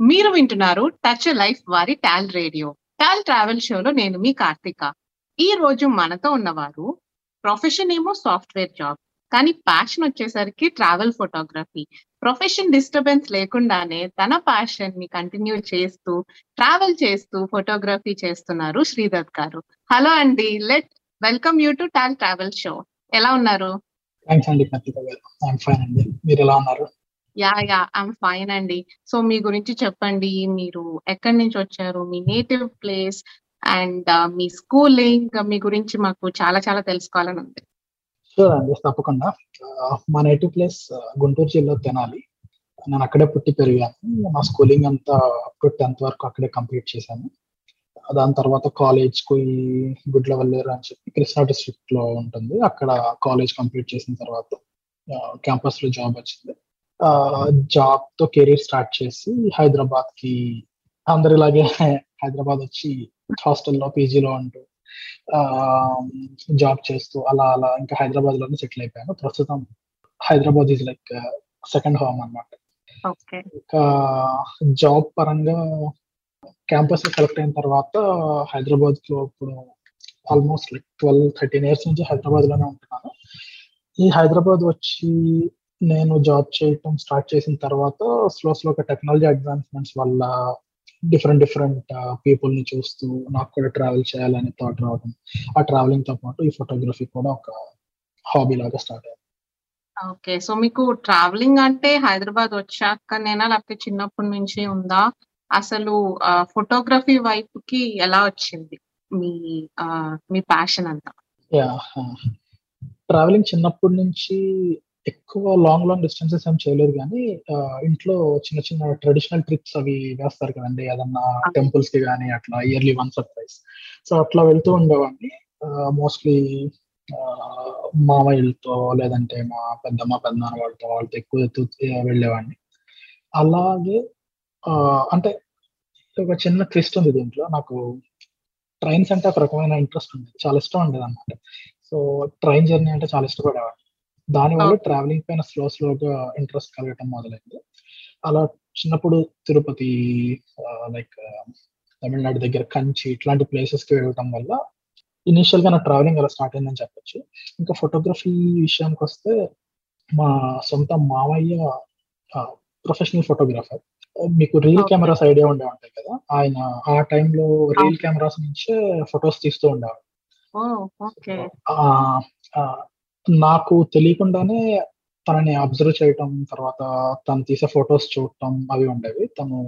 మీరు వింటున్నారు touch life వారి టాల్ రేడియో టాల్ ట్రావెల్ షోలో నేను మీ కార్తిక. ఈ రోజు మనతో ఉన్నవారు ప్రొఫెషన్ ఏమో సాఫ్ట్వేర్ జాబ్ కానీ ప్యాషన్ వచ్చేసరికి ట్రావెల్ ఫోటోగ్రఫీ ప్రొఫెషన్ డిస్టర్బెన్స్ లేకుండానే తన ప్యాషన్ని కంటిన్యూ చేస్తూ ట్రావెల్ చేస్తూ ఫోటోగ్రఫీ చేస్తున్నారు శ్రీదత్ గారు. హలో అండి let welcome you to tall travel show ఎలా ఉన్నారు? థ్యాంక్స్ అండి కార్తిక గారు. ఐఎమ్ ఫైన్ అండి. మీరు ఎలా ఉన్నారు? యా యా ఐమ్ ఫైన్ అండి. సో మీ గురించి చెప్పండి. మీరు ఎక్కడి నుంచి వచ్చారు? మీ నేటివ్ ప్లేస్ అండ్ మీ స్కూలింగ్ మీ గురించి మాకు చాలా చాలా తెలుసుకోవాలని ఉంది. షూర్ అండి తప్పకుండా. మా నేటివ్ ప్లేస్ గుంటూరు జిల్లా తెనాలి. నేను అక్కడే పుట్టి పెరిగాను. నా స్కూలింగ్ అంతా అప్ టు టెన్త్ వరకు అక్కడే కంప్లీట్ చేశాను. దాని తర్వాత కాలేజ్కు ఈ గుడ్లవల్లేరు అని చెప్పి కృష్ణా డిస్ట్రిక్ట్లో ఉంటుంది. అక్కడ కాలేజ్ కంప్లీట్ చేసిన తర్వాత క్యాంపస్లో జాబ్ వచ్చింది. జాబ్తో కెరీర్ స్టార్ట్ చేసి హైదరాబాద్కి అందరిలాగే హైదరాబాద్ వచ్చి హాస్టల్లో పీజీలో ఉంటూ జాబ్ చేస్తూ అలా అలా ఇంకా హైదరాబాద్లోనే సెటిల్ అయిపోయాను. ప్రస్తుతం Hyderabad is like second home అనమాట ఓకే. ఇంకా జాబ్ పరంగా క్యాంపస్ సెలెక్ట్ అయిన తర్వాత హైదరాబాద్లో ఇప్పుడు almost like twelve thirteen years నుంచి హైదరాబాద్లోనే ఉంటున్నాను. ఈ హైదరాబాద్ వచ్చి నేను జాబ్ చేయటం స్టార్ట్ చేసిన తర్వాత స్లో స్లోగా టెక్నాలజీ అడ్వాన్స్మెంట్స్ వల్ల డిఫరెంట్ డిఫరెంట్ పీపుల్ని చూస్తూ నాకు కూడా ట్రావెల్ చేయాలని థాట్ రావడం ఆ ట్రావెలింగ్తో పాటు ఈ ఫోటోగ్రఫీ కూడా ఒక హాబీ లాగా స్టార్ట్ అయింది. ఓకే. సో మీకు ట్రావెలింగ్ అంటే హైదరాబాద్ వచ్చాకనేనా లేకపోతే చిన్నప్పటి నుంచి ఉందా? అసలు ఫోటోగ్రఫీ వైపుకి ఎలా వచ్చింది మీ మీ ప్యాషన్ అంతా? యా ట్రావెలింగ్ చిన్నప్పటి నుంచి ఎక్కువ లాంగ్ లాంగ్ డిస్టెన్సెస్ ఏం చేయలేదు కానీ ఇంట్లో చిన్న చిన్న ట్రెడిషనల్ ట్రిప్స్ అవి వేస్తారు కదండి. ఏదన్నా టెంపుల్స్కి కానీ అట్లా yearly once or twice so అట్లా వెళ్తూ ఉండేవాడిని. మోస్ట్లీ మామయ్యలతో లేదంటే మా పెద్దమ్మ పెద్దనాన్న వాళ్ళతో వాళ్ళతో ఎక్కువ వెళ్ళేవాడిని. అలాగే అంటే ఒక చిన్న ట్విస్ట్ ఉంది దీంట్లో. నాకు ట్రైన్స్ అంటే ఒక రకమైన ఇంట్రెస్ట్ ఉంది. చాలా ఇష్టం ఉండేది అనమాట సో ట్రైన్ జర్నీ అంటే చాలా ఇష్టపడేవాడిని. దానివల్ల ట్రావెలింగ్ పైన స్లో స్లోగా ఇంట్రెస్ట్ కలగటం మొదలైంది. అలా చిన్నప్పుడు తిరుపతి లైక్ తమిళనాడు దగ్గర కంచి ఇట్లాంటి ప్లేసెస్కి వెళ్ళటం వల్ల ఇనిషియల్గా నా ట్రావెలింగ్ అలా స్టార్ట్ అయిందని చెప్పొచ్చు. ఇంకా ఫోటోగ్రఫీ విషయానికి వస్తే మా సొంత మామయ్య ప్రొఫెషనల్ ఫోటోగ్రాఫర్ మీకు రీల్ కెమెరాస్ ఐడియా ఉండే ఉంటాయి కదా? ఆయన ఆ టైంలో రీల్ కెమెరాస్ నుంచే ఫొటోస్ తీస్తూ ఉండేవాడు. నాకు తెలియకుండానే తనని అబ్జర్వ్ చేయటం తర్వాత తను తీసే ఫొటోస్ చూడటం అవి ఉండేవి. తను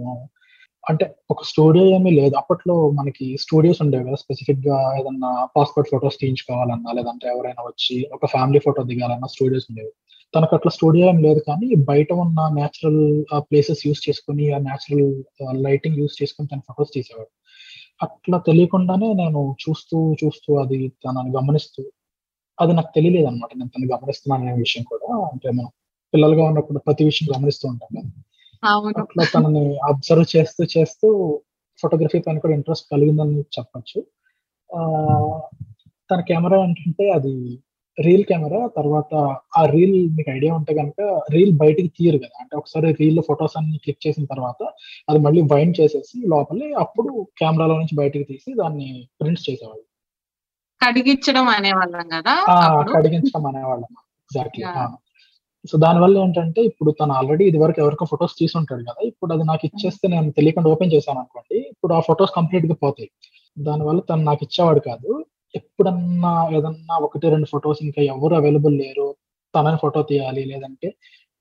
అంటే ఒక స్టూడియో ఏమీ లేదు. అప్పట్లో మనకి స్టూడియోస్ ఉండేవి కదా. స్పెసిఫిక్గా ఏదన్నా పాస్పోర్ట్ ఫొటోస్ తీయించుకోవాలన్నా లేదంటే ఎవరైనా వచ్చి ఒక ఫ్యామిలీ ఫోటో దిగాలన్నా స్టూడియోస్ ఉండేవి. తనకు అట్లా స్టూడియో ఏం లేదు కానీ బయట ఉన్న న్యాచురల్ ప్లేసెస్ యూస్ చేసుకుని ఆ న్యాచురల్ లైటింగ్ యూస్ చేసుకుని తన ఫొటోస్ తీసేవాడు. అట్లా తెలియకుండానే నేను చూస్తూ చూస్తూ అది తనని గమనిస్తూ అది నాకు తెలియలేదు అనమాట నేను తను గమనిస్తున్నాను అనే విషయం కూడా. అంటే మనం పిల్లలుగా ఉన్నప్పుడు ప్రతి విషయం గమనిస్తూ ఉంటాం కదా. అట్లా తనని అబ్జర్వ్ చేస్తూ చేస్తూ ఫోటోగ్రఫీ పైన కూడా ఇంట్రెస్ట్ కలిగిందని చెప్పచ్చు. తన కెమెరా ఏంటంటే అది రీల్ కెమెరా తర్వాత ఆ రీల్ మీకు ఐడియా ఉంటే కనుక రీల్ బయటికి తీయరు కదా. అంటే ఒకసారి రీల్ ఫొటోస్ అన్ని క్లిక్ చేసిన తర్వాత అది మళ్ళీ వైండ్ చేసేసి లోపలి అప్పుడు కెమెరాలో నుంచి బయటికి తీసి దాన్ని ప్రింట్స్ చేసేవాళ్ళు. కడిగించడం అనేవాళ్ళం కదా కడిగించడం అనేవాళ్ళం. ఎగ్జాక్ట్లీ సో దానివల్ల ఏంటంటే ఇప్పుడు తను ఆల్రెడీ ఇది వరకు ఎవరికో ఫొటోస్ తీసుంటాడు కదా ఇప్పుడు అది నాకు ఇచ్చేస్తే నేను తెలియకుండా ఓపెన్ చేశాను అనుకోండి ఇప్పుడు ఆ ఫొటోస్ కంప్లీట్గా పోతాయి. దానివల్ల తను నాకు ఇచ్చేవాడు కాదు. ఎప్పుడన్నా ఏదన్నా ఒకటి రెండు ఫొటోస్ ఇంకా ఎవరు అవైలబుల్ లేరు తనని ఫోటో తీయాలి లేదంటే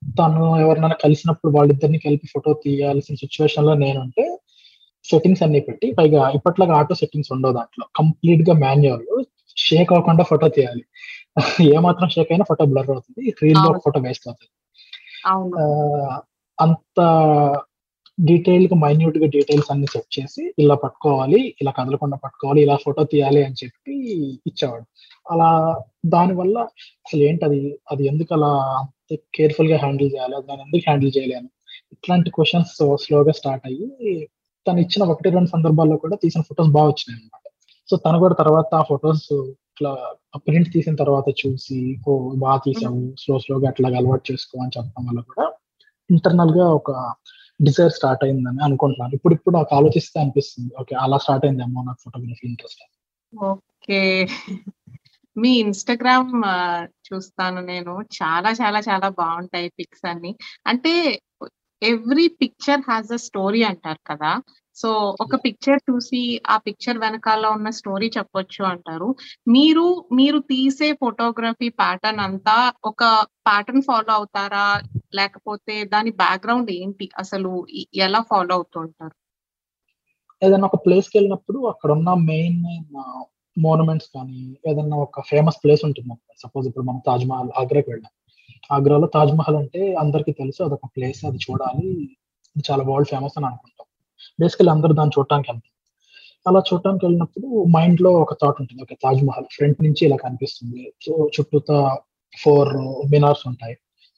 తను ఎవరినైనా కలిసినప్పుడు వాళ్ళిద్దరిని కలిపి ఫోటో తీయాల్సిన సిచ్యువేషన్లో నేనుంటే సెట్టింగ్స్ అన్ని పెట్టి పైగా ఇప్పట్లాగా ఆటో సెట్టింగ్స్ ఉండవు దాంట్లో. కంప్లీట్గా మాన్యువల్ షేక్ అవ్వకుండా ఫోటో తీయాలి. ఏ మాత్రం షేక్ అయినా ఫోటో బ్లర్ అవుతుంది. రీల్లో ఫోటో వేస్ట్ అవుతుంది. అంత డీటెయిల్గా మైన్యూట్గా డీటెయిల్స్ అన్ని సెట్ చేసి ఇలా పట్టుకోవాలి ఇలా కదలకుండా పట్టుకోవాలి ఇలా ఫోటో తీయాలి అని చెప్పి ఇచ్చేవాడు. అలా దానివల్ల అసలు ఏంటి అది అది ఎందుకు అలా అంత కేర్ఫుల్గా హ్యాండిల్ చేయాలి? దాన్ని ఎందుకు హ్యాండిల్ చేయలేను ఇట్లాంటి క్వశ్చన్స్ స్లోగా స్టార్ట్ అయ్యి తను ఇచ్చిన ఒకటి రెండు సందర్భాల్లో కూడా తీసిన ఫొటోస్ బాగా వచ్చినాయి అనమాట సో తను కూడా తర్వాత ఆ ఫొటోస్ ఇట్లా ప్రింట్ తీసిన తర్వాత చూసి ఓ బాగా తీసావు స్లో స్లోగా అట్లా అలవాటు చేసుకో అని చెప్పడం వల్ల కూడా ఇంటర్నల్గా ఒక డిజైర్ స్టార్ట్ అయిందని అనుకుంటున్నాను. ఇప్పుడు ఇప్పుడు నాకు ఆలోచిస్తే అనిపిస్తుంది. ఓకే అలా స్టార్ట్ అయిందేమో నాకు ఫోటోగ్రఫీ ఇంట్రెస్ట్ ఓకే. మీ ఇన్స్టాగ్రామ్ చూస్తాను నేను. చాలా చాలా చాలా బాగుంటాయి పిక్స్ అన్ని. అంటే every picture has a story అంటారు కదా. సో ఒక పిక్చర్ చూసి ఆ పిక్చర్ వెనకాల ఉన్న స్టోరీ చెప్పొచ్చు అంటారు. మీరు మీరు తీసే ఫోటోగ్రఫీ ప్యాటర్న్ అంతా ఒక ప్యాటర్న్ ఫాలో అవుతారా? లేకపోతే దాని బ్యాక్గ్రౌండ్ ఏంటి? అసలు ఎలా ఫాలో అవుతుంటారు ఏదైనా ఒక ప్లేస్కి వెళ్ళినప్పుడు అక్కడ ఉన్న మెయిన్ మోనుమెంట్స్ కానీ ఏదైనా ఒక ఫేమస్ ప్లేస్ ఉంటుంది. సపోజ్ ఇప్పుడు మనం తాజ్ మహల్ ఆగ్రాకి వెళ్ళాం. ఆగ్రాలో తాజ్ మహల్ అంటే అందరికీ తెలుసు అదొక ప్లేస్ అది చూడాలి. చాలా వరల్డ్ ఫేమస్ అని అనుకుంటాం. బేసికలీ అందరూ దాన్ని చూడటానికి వెళ్తాం. అలా చూడటానికి వెళ్ళినప్పుడు మైండ్లో ఒక థాట్ ఉంటుంది. ఓకే తాజ్ మహల్ ఫ్రంట్ నుంచి ఇలా కనిపిస్తుంది. సో చుట్టూతా ఫోర్ మినార్స్ ఉంటాయి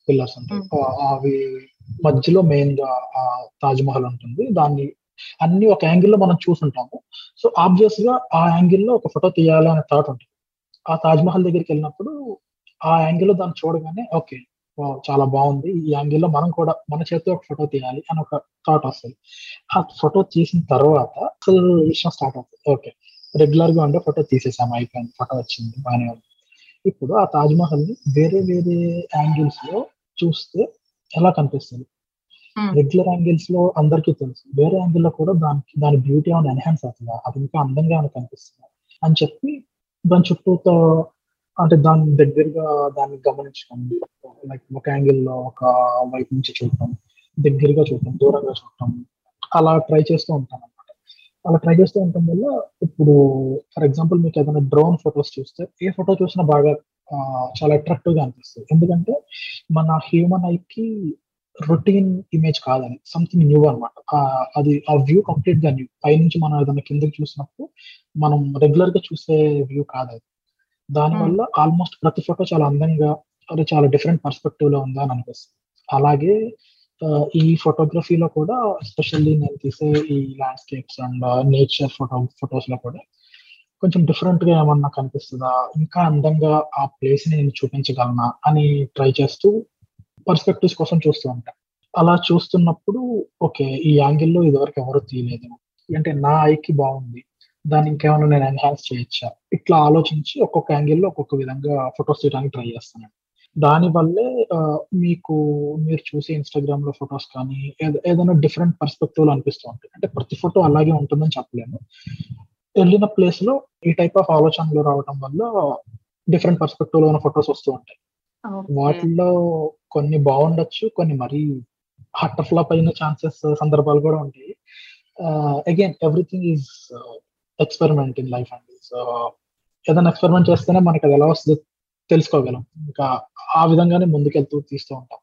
పిల్లర్స్ ఉంటాయి. ఆ- అవి మధ్యలో మెయిన్గా ఆ తాజ్ మహల్ ఉంటుంది. దాన్ని అన్ని ఒక యాంగిల్లో మనం చూసుంటాము. సో ఆబ్వియస్గా ఆ యాంగిల్లో ఒక ఫోటో తీయాలి అనే థాట్ ఉంటుంది. ఆ తాజ్ మహల్ దగ్గరికి వెళ్ళినప్పుడు ఆ యాంగిల్లో దాన్ని చూడగానే ఓకే చాలా బాగుంది. ఈ యాంగిల్లో మనం కూడా మన చేతితో ఒక ఫోటో తీయాలి అని ఒక థాట్ వస్తుంది. ఆ ఫోటో తీసిన తర్వాత అసలు విషయం స్టార్ట్ అవుతుంది. ఓకే రెగ్యులర్గా ఉండే ఫోటో తీసేసాము అయిపోయింది ఫోటో వచ్చింది బాగానే ఉంది. ఇప్పుడు ఆ తాజ్ మహల్ని వేరే వేరే యాంగిల్స్లో చూస్తే ఎలా కనిపిస్తుంది. రెగ్యులర్ యాంగిల్స్లో అందరికీ తెలుసు. వేరే యాంగిల్లో కూడా దానికి దాని బ్యూటీ ఏమైనా ఎన్హాన్స్ అవుతుందా? అది ఇంకా అందంగా ఏమైనా కనిపిస్తుందా? అని చెప్పి దాని చుట్టూతో అంటే దాని దగ్గరగా దాన్ని గమనించడం లైక్ ఒక యాంగిల్లో ఒక వైపు నుంచి చూడటం దగ్గరగా చూడటం దూరంగా చూడటం అలా ట్రై చేస్తూ ఉంటాను అనమాట అలా ట్రై చేస్తూ ఉండటం వల్ల ఇప్పుడు ఫర్ ఎగ్జాంపుల్ మీకు ఏదైనా డ్రోన్ ఫొటోస్ చూస్తే ఏ ఫోటో చూసినా బాగా చాలా అట్రాక్టివ్గా అనిపిస్తుంది. ఎందుకంటే మన హ్యూమన్ ఐకి రొటీన్ ఇమేజ్ కాదని సంథింగ్ న్యూ అనమాట అది ఆ వ్యూ కంప్లీట్గా న్యూ పైనుంచి మనం ఏదైనా కిందకి చూసినప్పుడు మనం రెగ్యులర్గా చూసే వ్యూ కాదు దానివల్ల ఆల్మోస్ట్ ప్రతి ఫోటో చాలా అందంగా అది చాలా డిఫరెంట్ పర్స్పెక్టివ్లో ఉందా అని అనిపిస్తుంది. అలాగే ఈ ఫోటోగ్రఫీలో కూడా ఎస్పెషల్లీ నేను తీసే ఈ ల్యాండ్స్కేప్స్ అండ్ నేచర్ ఫోటో ఫొటోస్లో కూడా కొంచెం డిఫరెంట్గా ఏమన్నా కనిపిస్తుందా? ఇంకా అందంగా ఆ ప్లేస్ని నేను చూపించగలనా అని ట్రై చేస్తూ పర్స్పెక్టివ్స్ కోసం చూస్తూ ఉంటా. అలా చూస్తున్నప్పుడు ఓకే ఈ యాంగిల్లో ఇదివరకు ఎవరు తీయలేదు. అంటే నా ఐకి బాగుంది. దాన్ని ఇంకేమైనా నేను ఎన్హాన్స్ చేయొచ్చా? ఇట్లా ఆలోచించి ఒక్కొక్క యాంగిల్లో ఒక్కొక్క విధంగా ఫొటోస్ తీయడానికి ట్రై చేస్తాను దాని వల్లే ఆ, మీకు మీరు చూసే ఇన్స్టాగ్రామ్లో ఫొటోస్ కానీ ఏద- ఏదైనా డిఫరెంట్ పర్స్పెక్టివ్లో అనిపిస్తూ ఉంటాయి. అంటే ప్రతి ఫోటో అలాగే ఉంటుందని చెప్పలేను వెళ్ళిన ప్లేస్లో ఈ టైప్ ఆఫ్ ఆలోచనలు రావడం వల్ల డిఫరెంట్ పర్స్పెక్టివ్లో ఉన్న ఫొటోస్ వస్తూ ఉంటాయి. వాటిల్లో కొన్ని బాగుండొచ్చు కొన్ని మరీ హట్ట ఫ్లాప్ అయిన ఛాన్సెస్ సందర్భాలు కూడా ఉంటాయి. Again everything is experiment in life అండి. సో ఏదైనా ఎక్స్పెరిమెంట్ చేస్తేనే మనకి అది ఎలా వస్తుందో తెలుసుకోగలం. ఇంకా ఆ విధంగానే ముందుకెళ్తూ తీస్తూ ఉంటాం.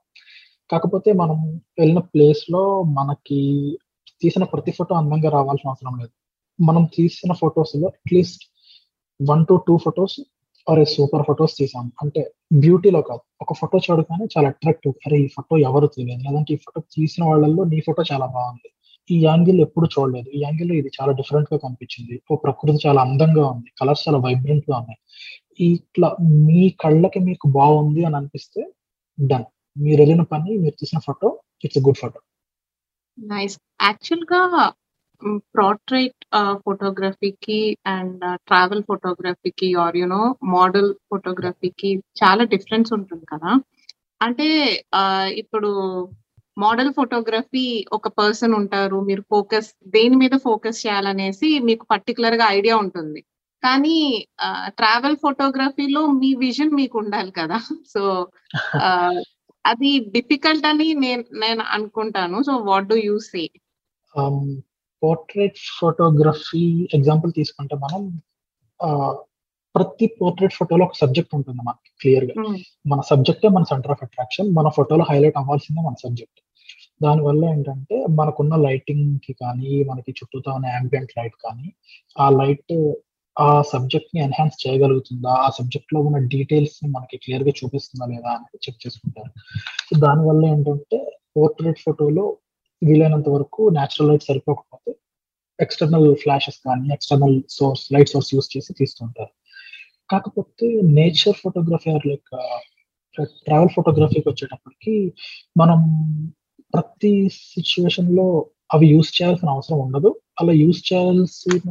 కాకపోతే మనం వెళ్ళిన ప్లేస్లో మనకి తీసిన ప్రతి ఫోటో అందంగా రావాల్సిన అవసరం లేదు. మనం తీసిన ఫొటోస్లో at least one to two photos అరే సూపర్ ఫొటోస్ తీసాం. అంటే బ్యూటీలో కాదు. ఒక ఫోటో చూడగానే చాలా అట్రాక్టివ్ అరే ఈ ఫోటో ఎవరు తీయలేదు? లేదంటే ఈ ఫోటో తీసిన వాళ్ళల్లో నీ ఫోటో చాలా బాగుంది. ఈ యాంగిల్ ఎప్పుడు చూడలేదు. ఈ యాంగిల్ ఇది చాలా డిఫరెంట్గా కనిపించింది. ఓ ప్రకృతి చాలా అందంగా ఉంది. కలర్స్ చాలా వైబ్రెంట్గా ఉన్నాయి. ఇట్లా మీ కళ్ళకి మీకు బాగుంది అని అనిపిస్తే డన్ మీరు వెళ్ళిన పని మీరు తీసిన photo it's good photo nice యాక్చువల్గా ప్రాట్రేట్ ఫోటోగ్రఫీకి అండ్ ట్రావెల్ ఫోటోగ్రఫీకి ఆర్ యునో మోడల్ ఫోటోగ్రఫీకి చాలా డిఫరెన్స్ ఉంటుంది కదా. అంటే ఇప్పుడు మోడల్ ఫోటోగ్రఫీ ఒక పర్సన్ ఉంటారు మీరు ఫోకస్ దేని మీద ఫోకస్ చేయాలనేసి మీకు పర్టికులర్గా ఐడియా ఉంటుంది. కానీ ట్రావెల్ ఫోటోగ్రఫీలో మీ విజన్ మీకు ఉండాలి కదా. సో అది డిఫికల్ట్ అని నేను నేను అనుకుంటాను. So what do you say? Portrait photography example తీసుకుంటే మనం ఆ, ప్రతి పోర్ట్రేట్ ఫోటోలో ఒక సబ్జెక్ట్ ఉంటుంది మనకి క్లియర్గా. మన సబ్జెక్టే మన సెంటర్ ఆఫ్ అట్రాక్షన్ మన ఫోటోలో హైలైట్ అవ్వాల్సిందే మన సబ్జెక్ట్ దానివల్ల ఏంటంటే మనకున్న లైటింగ్కి కానీ మనకి చుట్టూతో ఉన్న ambient లైట్ కానీ ఆ లైట్ ఆ సబ్జెక్ట్ని ఎన్హాన్స్ చేయగలుగుతుందా? ఆ సబ్జెక్ట్లో ఉన్న డీటెయిల్స్ని మనకి క్లియర్గా చూపిస్తుందా లేదా అనేది చెక్ చేసుకుంటారు. సో దానివల్ల ఏంటంటే పోర్ట్రేట్ ఫోటోలో వీలైనంత వరకు న్యాచురల్ లైట్ సరిపోకపోతే ఎక్స్టర్నల్ ఫ్లాషెస్ కానీ external source light source use చేసి తీస్తుంటారు. కాకపోతే nature photography or like travel ఫోటోగ్రఫీకి వచ్చేటప్పటికి మనం ప్రతి సిచ్యువేషన్లో అవి యూస్ చేయాల్సిన అవసరం ఉండదు. అలా యూస్ చేయాల్సిన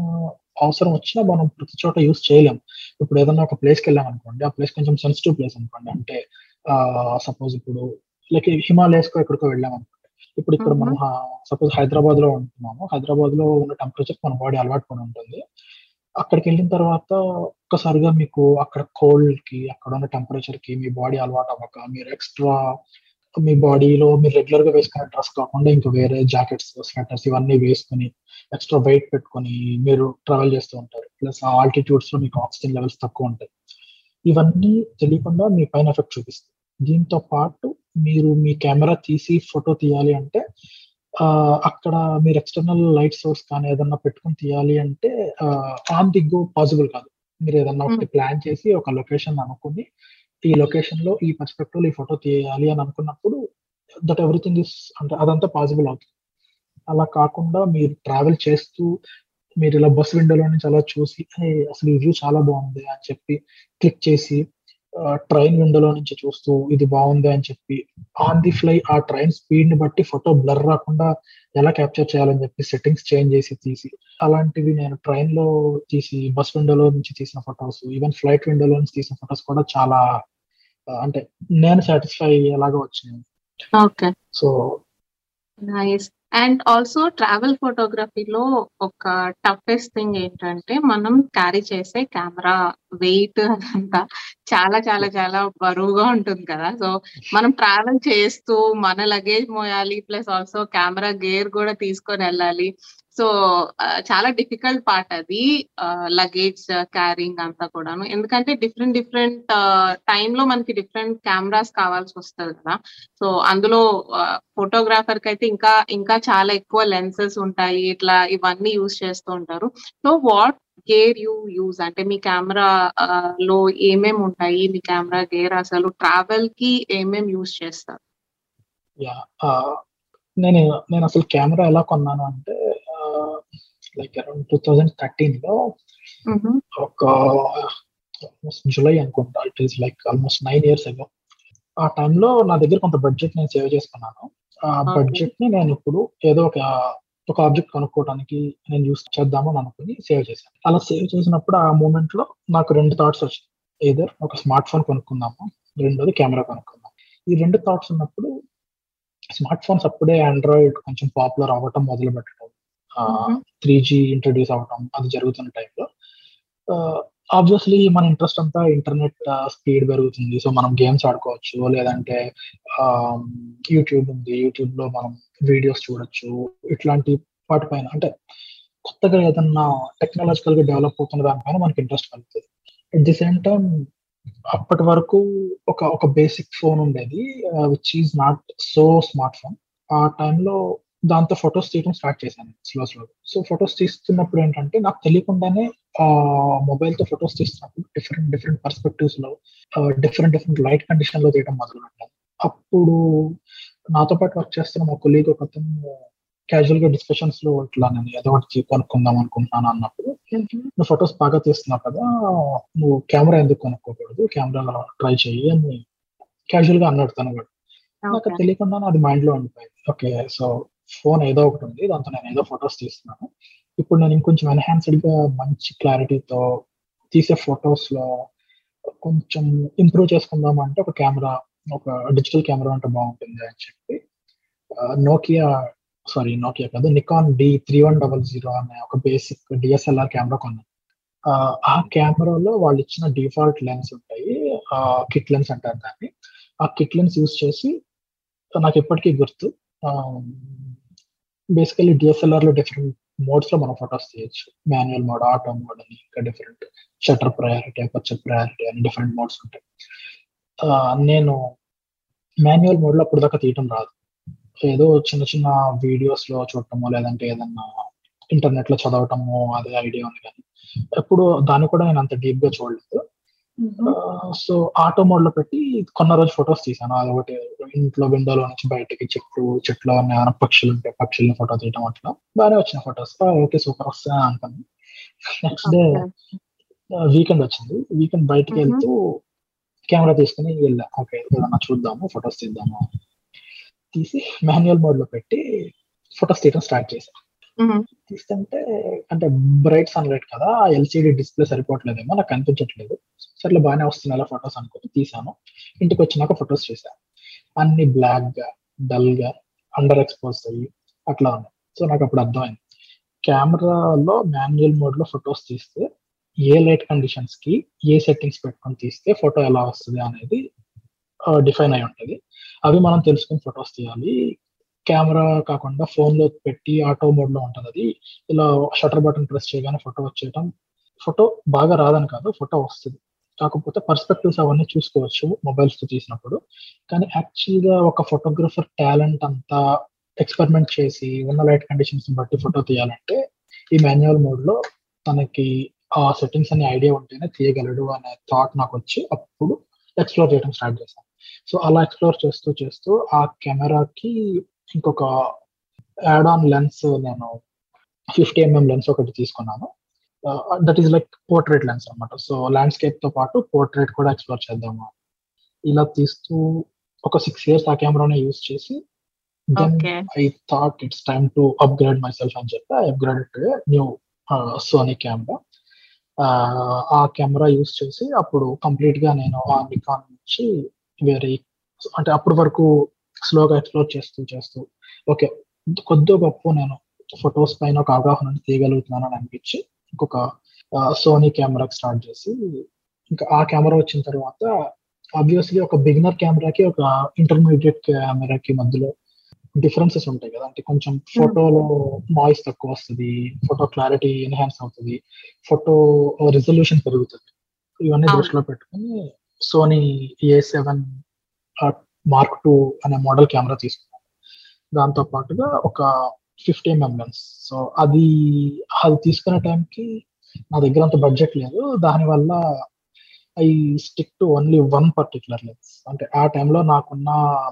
అవసరం వచ్చినా మనం ప్రతి చోట యూస్ చేయలేం. ఇప్పుడు ఏదైనా ఒక ప్లేస్కి వెళ్ళాం అనుకోండి ఆ ప్లేస్ కొంచెం సెన్సిటివ్ ప్లేస్ అనుకోండి. అంటే సపోజ్ ఇప్పుడు లైక్ హిమాలయస్ కో ఎక్కడికో వెళ్ళాం అనుకోండి. ఇప్పుడు ఇక్కడ మనం సపోజ్ హైదరాబాద్లో ఉంటున్నాము. హైదరాబాద్లో ఉన్న టెంపరేచర్ మన బాడీ అలవాటు పడి ఉంటుంది. అక్కడికి వెళ్ళిన తర్వాత ఒక్కసారిగా మీకు అక్కడ కోల్డ్కి అక్కడ ఉన్న టెంపరేచర్కి మీ బాడీ అలవాటు అవ్వక మీరు ఎక్స్ట్రా మీ బాడీలో మీరు రెగ్యులర్గా వేసుకునే డ్రెస్ కాకుండా ఇంకా వేరే జాకెట్స్ స్వెటర్స్ ఇవన్నీ వేసుకుని ఎక్స్ట్రా వెయిట్ పెట్టుకొని మీరు ట్రావెల్ చేస్తూ ఉంటారు. ప్లస్ ఆ ఆల్టిట్యూడ్స్లో మీకు ఆక్సిజన్ లెవెల్స్ తక్కువ ఉంటాయి. ఇవన్నీ తెలియకుండా మీ పైన ఎఫెక్ట్ చూపిస్తుంది. దీంతో పాటు మీరు మీ కెమెరా తీసి ఫోటో తీయాలి అంటే అక్కడ మీరు ఎక్స్టర్నల్ లైట్ సోర్స్ కానీ ఏదన్నా పెట్టుకుని తీయాలి అంటే ఆన్ ది గో పాసిబుల్ కాదు. మీరు ఏదన్నా ఒకటి ప్లాన్ చేసి ఒక లొకేషన్ అనుకుని ఈ లొకేషన్లో ఈ పర్స్పెక్టివ్ ఈ ఫోటో తీయాలి అని అనుకున్నప్పుడు దట్ ఎవ్రీథింగ్ ఇస్ అంటే అదంతా పాసిబుల్ అవుతుంది. అలా కాకుండా మీరు ట్రావెల్ చేస్తూ మీరు ఇలా బస్ విండోలో నుంచి అలా చూసి అసలు ఈ వ్యూ చాలా బాగుంది అని చెప్పి క్లిక్ చేసి ట్రైన్ విండోలో నుంచి చూస్తూ ఇది బాగుంది అని చెప్పి ఆన్ ది ఫ్లై ఆ ట్రైన్ స్పీడ్ని బట్టి ఫోటో బ్లర్ రాకుండా ఎలా క్యాప్చర్ చేయాలని చెప్పి సెట్టింగ్స్ చేంజ్ చేసి తీసి అలాంటివి నేను ట్రైన్లో తీసి బస్ విండోలో నుంచి తీసిన ఫొటోస్ ఈవెన్ ఫ్లైట్ విండోలో నుంచి తీసిన ఫొటోస్ కూడా చాలా అంటే నేను సాటిస్ఫై అయ్యేలాగా వచ్చినాయి. Okay so nice and also travel ఫోటోగ్రఫీలో ఒక టఫెస్ట్ థింగ్ ఏంటంటే మనం క్యారీ చేసే కెమెరా వెయిట్ అదంతా చాలా చాలా చాలా బరువుగా ఉంటుంది కదా. సో మనం ట్రావెల్ చేస్తూ మన లగేజ్ మోయాలి ప్లస్ ఆల్సో కెమెరా గేర్ కూడా తీసుకొని వెళ్ళాలి. సో చాలా డిఫికల్ట్ పార్ట్ అది లగేజ్ క్యారింగ్ అంతా కూడాను. ఎందుకంటే డిఫరెంట్ డిఫరెంట్ టైంలో మనకి డిఫరెంట్ కెమెరాస్ కావాల్సి వస్తుంది కదా. సో అందులో ఫోటోగ్రాఫర్కి అయితే ఇంకా ఇంకా చాలా ఎక్కువ లెన్సెస్ ఉంటాయి. ఇట్లా ఇవన్నీ యూజ్ చేస్తూ ఉంటారు. So what gear you use? అంటే మీ కెమెరా లో ఏమేమి ఉంటాయి? మీ కెమెరా గేర్ అసలు ట్రావెల్కి ఏమేమి యూజ్ చేస్తారు? నేను నేను అసలు కెమెరా ఎలా కొన్నాను అంటే లైక్ అరౌండ్ టూ థౌజండ్ థర్టీన్లో ఒక జూలై అనుకుంటా it is like almost nine years ago ఆ టైంలో నా దగ్గర కొంత బడ్జెట్ నేను సేవ్ చేసుకున్నాను. ఆ బడ్జెట్ని నేను ఇప్పుడు ఏదో ఒక ఒక ఆబ్జెక్ట్ కొనుక్కోవడానికి నేను యూస్ చేద్దామని అనుకుని సేవ్ చేశాను. అలా సేవ్ చేసినప్పుడు ఆ మూమెంట్లో నాకు రెండు థాట్స్ వచ్చాయి. ఏదో ఒక స్మార్ట్ ఫోన్ కొనుక్కుందాము రెండోది కెమెరా కొనుక్కుందాం ఈ రెండు థాట్స్ ఉన్నప్పుడు స్మార్ట్ ఫోన్స్ అప్పుడే ఆండ్రాయిడ్ కొంచెం పాపులర్ అవ్వటం మొదలు పెట్టడం త్రీ జీ ఇంట్రడ్యూస్ అవ్వటం అది జరుగుతున్న టైంలో ఆబ్వియస్లీ మన ఇంట్రెస్ట్ అంతా ఇంటర్నెట్ స్పీడ్ పెరుగుతుంది. సో మనం గేమ్స్ ఆడుకోవచ్చు లేదంటే యూట్యూబ్ ఉంది. యూట్యూబ్లో మనం వీడియోస్ చూడొచ్చు. ఇట్లాంటి వాటిపైన అంటే కొత్తగా ఏదన్నా టెక్నాలజికల్గా డెవలప్ అవుతున్న దానిపైన మనకి ఇంట్రెస్ట్ కలుగుతుంది. అట్ ది సేమ్ టైం అప్పటి వరకు ఒక ఒక బేసిక్ ఫోన్ ఉండేది which is not so smart phone ఆ టైంలో దాంతో ఫొటోస్ తీయడం స్టార్ట్ చేశాను స్లో స్లో సో ఫొటోస్ తీస్తున్నప్పుడు ఏంటంటే నాకు తెలియకుండానే ఆ మొబైల్తో ఫొటోస్ తీస్తున్నప్పుడు డిఫరెంట్ డిఫరెంట్ పర్స్పెక్టివ్స్లో డిఫరెంట్ డిఫరెంట్ లైట్ కండిషన్లో తీయడం మొదలు పెట్టాను అప్పుడు నాతో పాటు వర్క్ చేస్తున్న మా కొలీగ్ ఒక అతను క్యాజువల్గా డిస్కషన్స్లో ఇట్లా నేను ఏదో ఒకటి కొనుక్కుందాం అనుకుంటున్నాను అన్నప్పుడు నువ్వు ఫొటోస్ బాగా తీస్తున్నావు కదా నువ్వు కెమెరా ఎందుకు కొనుక్కోకూడదు? కెమెరా ట్రై చెయ్యి అని క్యాజువల్గా అన్నాడు తను నాకు తెలియకుండా అది మైండ్లో ఉండిపోయింది. ఓకే సో ఫోన్ ఏదో ఒకటి ఉంది దాంతో నేను ఏదో ఫొటోస్ తీస్తున్నాను. ఇప్పుడు నేను ఇంకొంచెం ఎన్హాన్స్డ్గా మంచి క్లారిటీతో తీసే ఫొటోస్లో కొంచెం ఇంప్రూవ్ చేసుకుందాం అంటే ఒక కెమెరా ఒక డిజిటల్ కెమెరా అంటే బాగుంటుంది అని చెప్పి నోకియా సారీ నోకియా కాదు Nikon D three one double zero అనే ఒక బేసిక్ డిఎస్ఎల్ఆర్ కెమెరా కొన్నాను. ఆ కెమెరాలో వాళ్ళు ఇచ్చిన డిఫాల్ట్ లెన్స్ ఉంటాయి కిట్ లెన్స్ అంటారు దాన్ని. ఆ కిట్ లెన్స్ యూస్ చేసి నాకు ఎప్పటికీ గుర్తు బేసికలీ డిఎస్ఎల్ఆర్లో డిఫరెంట్ మోడ్స్లో మనం ఫొటోస్ తీయచ్చు. మాన్యువల్ మోడ్ ఆటో మోడ్ అని ఇంకా different shutter priority aperture priority అని డిఫరెంట్ మోడ్స్ ఉంటాయి. నేను మాన్యువల్ మోడ్లో అప్పుడు దాకా తీయటం రాదు. ఏదో చిన్న చిన్న వీడియోస్లో చూడటమో లేదంటే ఏదన్నా ఇంటర్నెట్లో చదవటము అదే ఐడియా ఉంది కానీ ఎప్పుడు దాన్ని కూడా నేను అంత డీప్గా చూడలేదు. సో ఆటో మోడ్లో పెట్టి కొన్న రోజు ఫొటోస్ తీసాను అది ఒకటి ఇంట్లో విండోలో నుంచి బయటకి చెట్లు చెట్లు ఏమైనా పక్షులు ఉంటాయి పక్షుల్ని ఫోటో తీయడం అట్లా. బాగానే వచ్చిన ఫొటోస్ ఓకే సూపర్ వస్తా అనుకుని నెక్స్ట్ డే వీకెండ్ వచ్చింది. వీకెండ్ బయటకు వెళ్తూ కెమెరా తీసుకుని వెళ్ళా. ఓకే ఏదన్నా చూద్దాము ఫొటోస్ తీద్దాము తీసి మాన్యువల్ మోడ్లో పెట్టి ఫొటోస్ తీయడం స్టార్ట్ చేశాను. తీస్తుంటే అంటే బ్రైట్ సన్ లైట్ కదా ఎల్సిడి డిస్ప్లే సరిపోవట్లేదేమో నాకు కనిపించట్లేదు సర్లే బాగానే వస్తున్నాయి అలా ఫొటోస్ అనుకుని తీసాను ఇంటికి వచ్చినాక ఫొటోస్ చేశాను అన్ని బ్లాక్గా డల్గా అండర్ ఎక్స్పోజ్ అయ్యి అట్లా ఉన్నాయి. సో నాకు అప్పుడు అర్థమైంది. కెమెరాలో మాన్యువల్ మోడ్లో ఫొటోస్ తీస్తే ఏ లైట్ కండిషన్స్కి ఏ సెట్టింగ్స్ పెట్టుకొని తీస్తే ఫోటో ఎలా వస్తుంది అనేది డిఫైన్ అయి ఉంటుంది. అవి మనం తెలుసుకుని ఫొటోస్ తీయాలి. కెమెరా కాకుండా ఫోన్లో పెట్టి ఆటో మోడ్లో ఉంటుంది అది. ఇలా షటర్ బటన్ ప్రెస్ చేయగానే ఫోటో వచ్చేయటం ఫోటో బాగా రాదని కాదు ఫోటో వస్తుంది. కాకపోతే పర్స్పెక్టివ్స్ అవన్నీ చూసుకోవచ్చు మొబైల్స్తో తీసినప్పుడు. కానీ యాక్చువల్గా ఒక ఫోటోగ్రఫర్ టాలెంట్ అంతా ఎక్స్పెరిమెంట్ చేసి ఉన్న లైట్ కండిషన్స్ బట్టి ఫోటో తీయాలంటే ఈ మాన్యువల్ మోడ్లో తనకి ఆ సెట్టింగ్స్ అనే ఐడియా ఉంటేనే తీయగలడు అనే థాట్ నాకు వచ్చి అప్పుడు ఎక్స్ప్లోర్ చేయడం స్టార్ట్ చేశాను. సో అలా ఎక్స్ప్లోర్ చేస్తూ చేస్తూ ఆ కెమెరాకి ఇంకొక యాడ్ ఆన్ లెన్స్ నేను ఫిఫ్టీ ఎంఎం లెన్స్ ఒకటి తీసుకున్నాను. That is like portrait lens అనమాట సో ల్యాండ్స్కేప్తో పాటు పోర్ట్రేట్ కూడా ఎక్స్ప్లోర్ చేద్దాము ఇలా తీస్తూ ఒక సిక్స్ ఇయర్స్ ఆ కెమెరానే యూస్ చేసి then I thought it's time to upgrade myself అని చెప్పి I upgrade new Sony camera ఆ కెమెరా యూస్ చేసి అప్పుడు కంప్లీట్గా నేను ఆ నికాన్ నుంచి వేరే అంటే అప్పటి వరకు స్లోగా ఎక్స్ప్లోర్ చేస్తూ చేస్తూ. ఓకే. కొద్ది గొప్ప నేను ఫొటోస్ పైన ఒక అవగాహన తీయగలుగుతున్నాను అని అనిపించి ఇంకొక సోనీ కెమెరాకి స్టార్ట్ చేసి ఇంకా ఆ కెమెరా వచ్చిన తర్వాత ఆబ్వియస్లీ ఒక బిగినర్ కెమెరాకి ఒక ఇంటర్మీడియట్ కెమెరాకి మధ్యలో డిఫరెన్సెస్ ఉంటాయి కదా. అంటే కొంచెం ఫోటోలో నాయిస్ తక్కువ వస్తుంది ఫోటో క్లారిటీ ఎన్హాన్స్ అవుతుంది ఫోటో రిజల్యూషన్ పెరుగుతుంది. ఇవన్నీ. దృష్టిలో పెట్టుకుని Sony A seven mark two అనే మోడల్ కెమెరా తీసుకున్నాను దాంతో పాటుగా ఒక ఫిఫ్టీ ఎంఎం లెన్స్ సో అది అది తీసుకునే టైంకి నా దగ్గర అంత బడ్జెట్ లేదు. దానివల్ల I stick to only one particular lens. అంటే ఆ టైంలో నాకున్న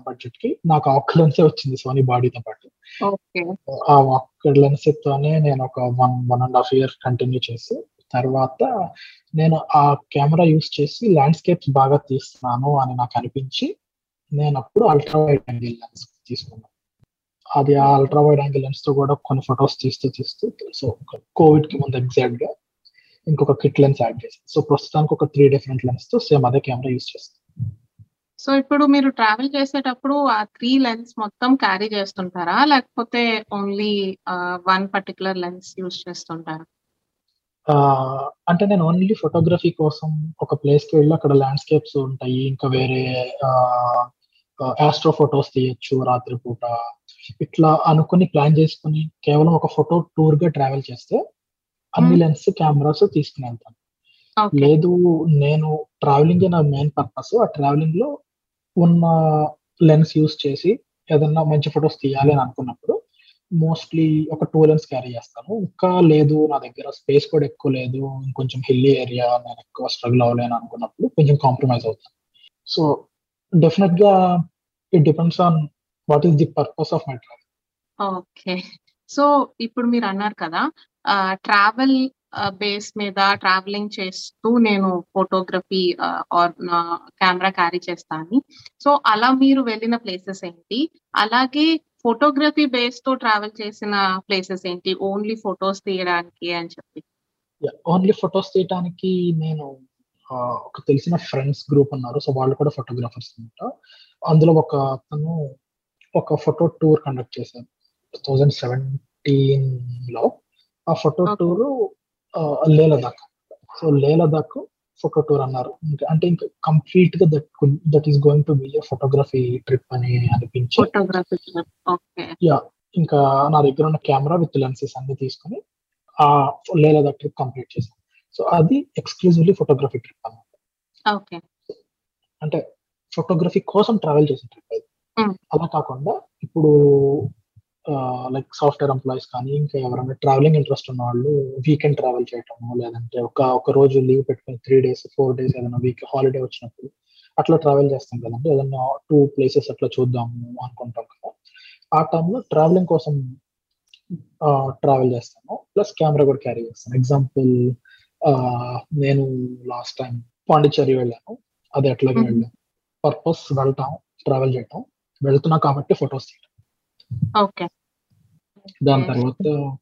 బడ్జెట్కి నాకు ఒక్క లెన్సే వచ్చింది సోనీ బాడీతో పాటు. ఆ ఒక్క లెన్స్ తోనే నేను ఒక one one and half year continue చేసి తర్వాత నేను ఆ కెమెరా యూస్ చేసి ల్యాండ్స్కేప్స్ బాగా తీస్తున్నాను అని నాకు అనిపించి నేను అప్పుడు అల్ట్రా వైడ్ యాంగిల్ లెన్స్ తీసుకున్నాను అది ఆ అల్ట్రా వైడ్ యాంగిల్ లెన్స్తో కూడా కొన్ని ఫొటోస్ తీస్తూ తీస్తూ సో కోవిడ్కి ముందు ఎగ్జాక్ట్గా ఇంకొక కిట్ లెన్స్ యాడ్ చేశాను. సో ప్రస్తుతానికి ఒక త్రీ డిఫరెంట్ లెన్స్తో సేమ్ అదే కెమెరా యూస్ చేస్తాను సో ఇప్పుడు మీరు ట్రావెల్ చేసేటప్పుడు ఆ త్రీ లెన్స్ మొత్తం క్యారీ చేస్తుంటారా? లేకపోతే only one particular lens use చేస్తుంటారా? అంటే నేను ఓన్లీ ఫోటోగ్రఫీ కోసం ఒక ప్లేస్కి వెళ్ళి అక్కడ ల్యాండ్స్కేప్స్ ఉంటాయి. ఇంకా వేరే ఆస్ట్రో ఫొటోస్ తీయొచ్చు రాత్రిపూట. ఇట్లా అనుకుని ప్లాన్ చేసుకుని కేవలం ఒక ఫోటో టూర్గా ట్రావెల్ చేస్తే అన్ని Hmm. లెన్స్ కెమెరాస్ తీసుకుని వెళ్తాను. లేదు నేను ట్రావెలింగ్ నా మెయిన్ పర్పస్ ఆ ట్రావెలింగ్లో ఉన్న లెన్స్ యూస్ చేసి ఏదన్నా మంచి ఫొటోస్ తీయాలి అని అనుకున్నప్పుడు మోస్ట్లీ ఒక టూ లెన్స్ క్యారీ చేస్తాను. ఇంకా లేదు నా దగ్గర స్పేస్ కూడా ఎక్కువ లేదు. ఇంకొంచెం హిల్లీ ఏరియా నేను ఎక్కువ స్ట్రగుల్ అవ్వలేను అనుకున్నప్పుడు కొంచెం కాంప్రమైజ్ అవుతాను. సో డెఫినెట్గా it depends on what is the purpose of my travel okay so ఇప్పుడు మీరు అన్నారు కదా ట్రావెల్ బేస్ మీద ట్రావెలింగ్ చేస్తూ నేను ఫోటోగ్రఫీ ఆర్ కెమెరా క్యారీ చేస్తాను. సో అలా మీరు వెళ్ళిన ప్లేసెస్ ఏంటి? అలాగే ఫోటోగ్రఫీ బేస్తో ట్రావెల్ చేసిన ప్లేసెస్ ఏంటి? ఓన్లీ ఫొటోస్ తీయడానికి అని చెప్పి. ఓన్లీ ఫొటోస్ తీయడానికి నేను ఒక తెలిసిన ఫ్రెండ్స్ గ్రూప్ ఉన్నారు. సో వాళ్ళు కూడా ఫోటోగ్రాఫర్స్ అనమాట అందులో ఒక అతను ఒక ఫోటో టూర్ కండక్ట్ చేశారు. టూ థౌజండ్ సెవెంటీన్లో. ఆ ఫోటో. టూర్ లే లదాఖ్ సో లే లదాఖ్ ఫోటో టూర్ అన్నారు. అంటే ఇంకా కంప్లీట్గా that that is going to be photography trip అని అనిపించి యా ఇంకా నా దగ్గర ఉన్న కెమెరా విత్ లెన్సెస్ అన్ని తీసుకుని ఆ లే లదాఖ్ ట్రిప్ కంప్లీట్ చేశాను. సో అది ఎక్స్క్లూజివ్లీ ఫోటోగ్రఫీ ట్రిప్ అన్నమాట. ఓకే. అంటే ఫోటోగ్రఫీ కోసం ట్రావెల్ చేసిన ట్రిప్ అది. Mm. అలా కాకుండా ఇప్పుడు లైక్ సాఫ్ట్వేర్ ఎంప్లాయీస్ కానీ ఇంకా ఎవరైనా ట్రావెలింగ్ ఇంట్రెస్ట్ ఉన్న వాళ్ళు వీకెండ్ ట్రావెల్ చేయటము లేదంటే ఒక ఒక రోజు లీవ్ పెట్టుకుని త్రీ డేస్ ఫోర్ డేస్ ఏదైనా వీక్ హాలిడే వచ్చినప్పుడు అట్లా ట్రావెల్ చేస్తాం కదండి. ఏదైనా టూ ప్లేసెస్ అట్లా చూద్దాము అనుకుంటాం కదా. ఆ టైంలో ట్రావెలింగ్ కోసం ట్రావెల్ చేస్తాను ప్లస్ కెమెరా కూడా క్యారీ చేస్తాను ఎగ్జాంపుల్ నేను లాస్ట్ టైం పాండిచ్చేరి వెళ్ళాను. అది Mhm. వెళ్ళాను. పర్పస్ వెళ్ళటం ట్రావెల్ చేయటం వెళ్తున్నా కాబట్టి ఫొటోస్ తీయడం. ఓకే. దాని తర్వాత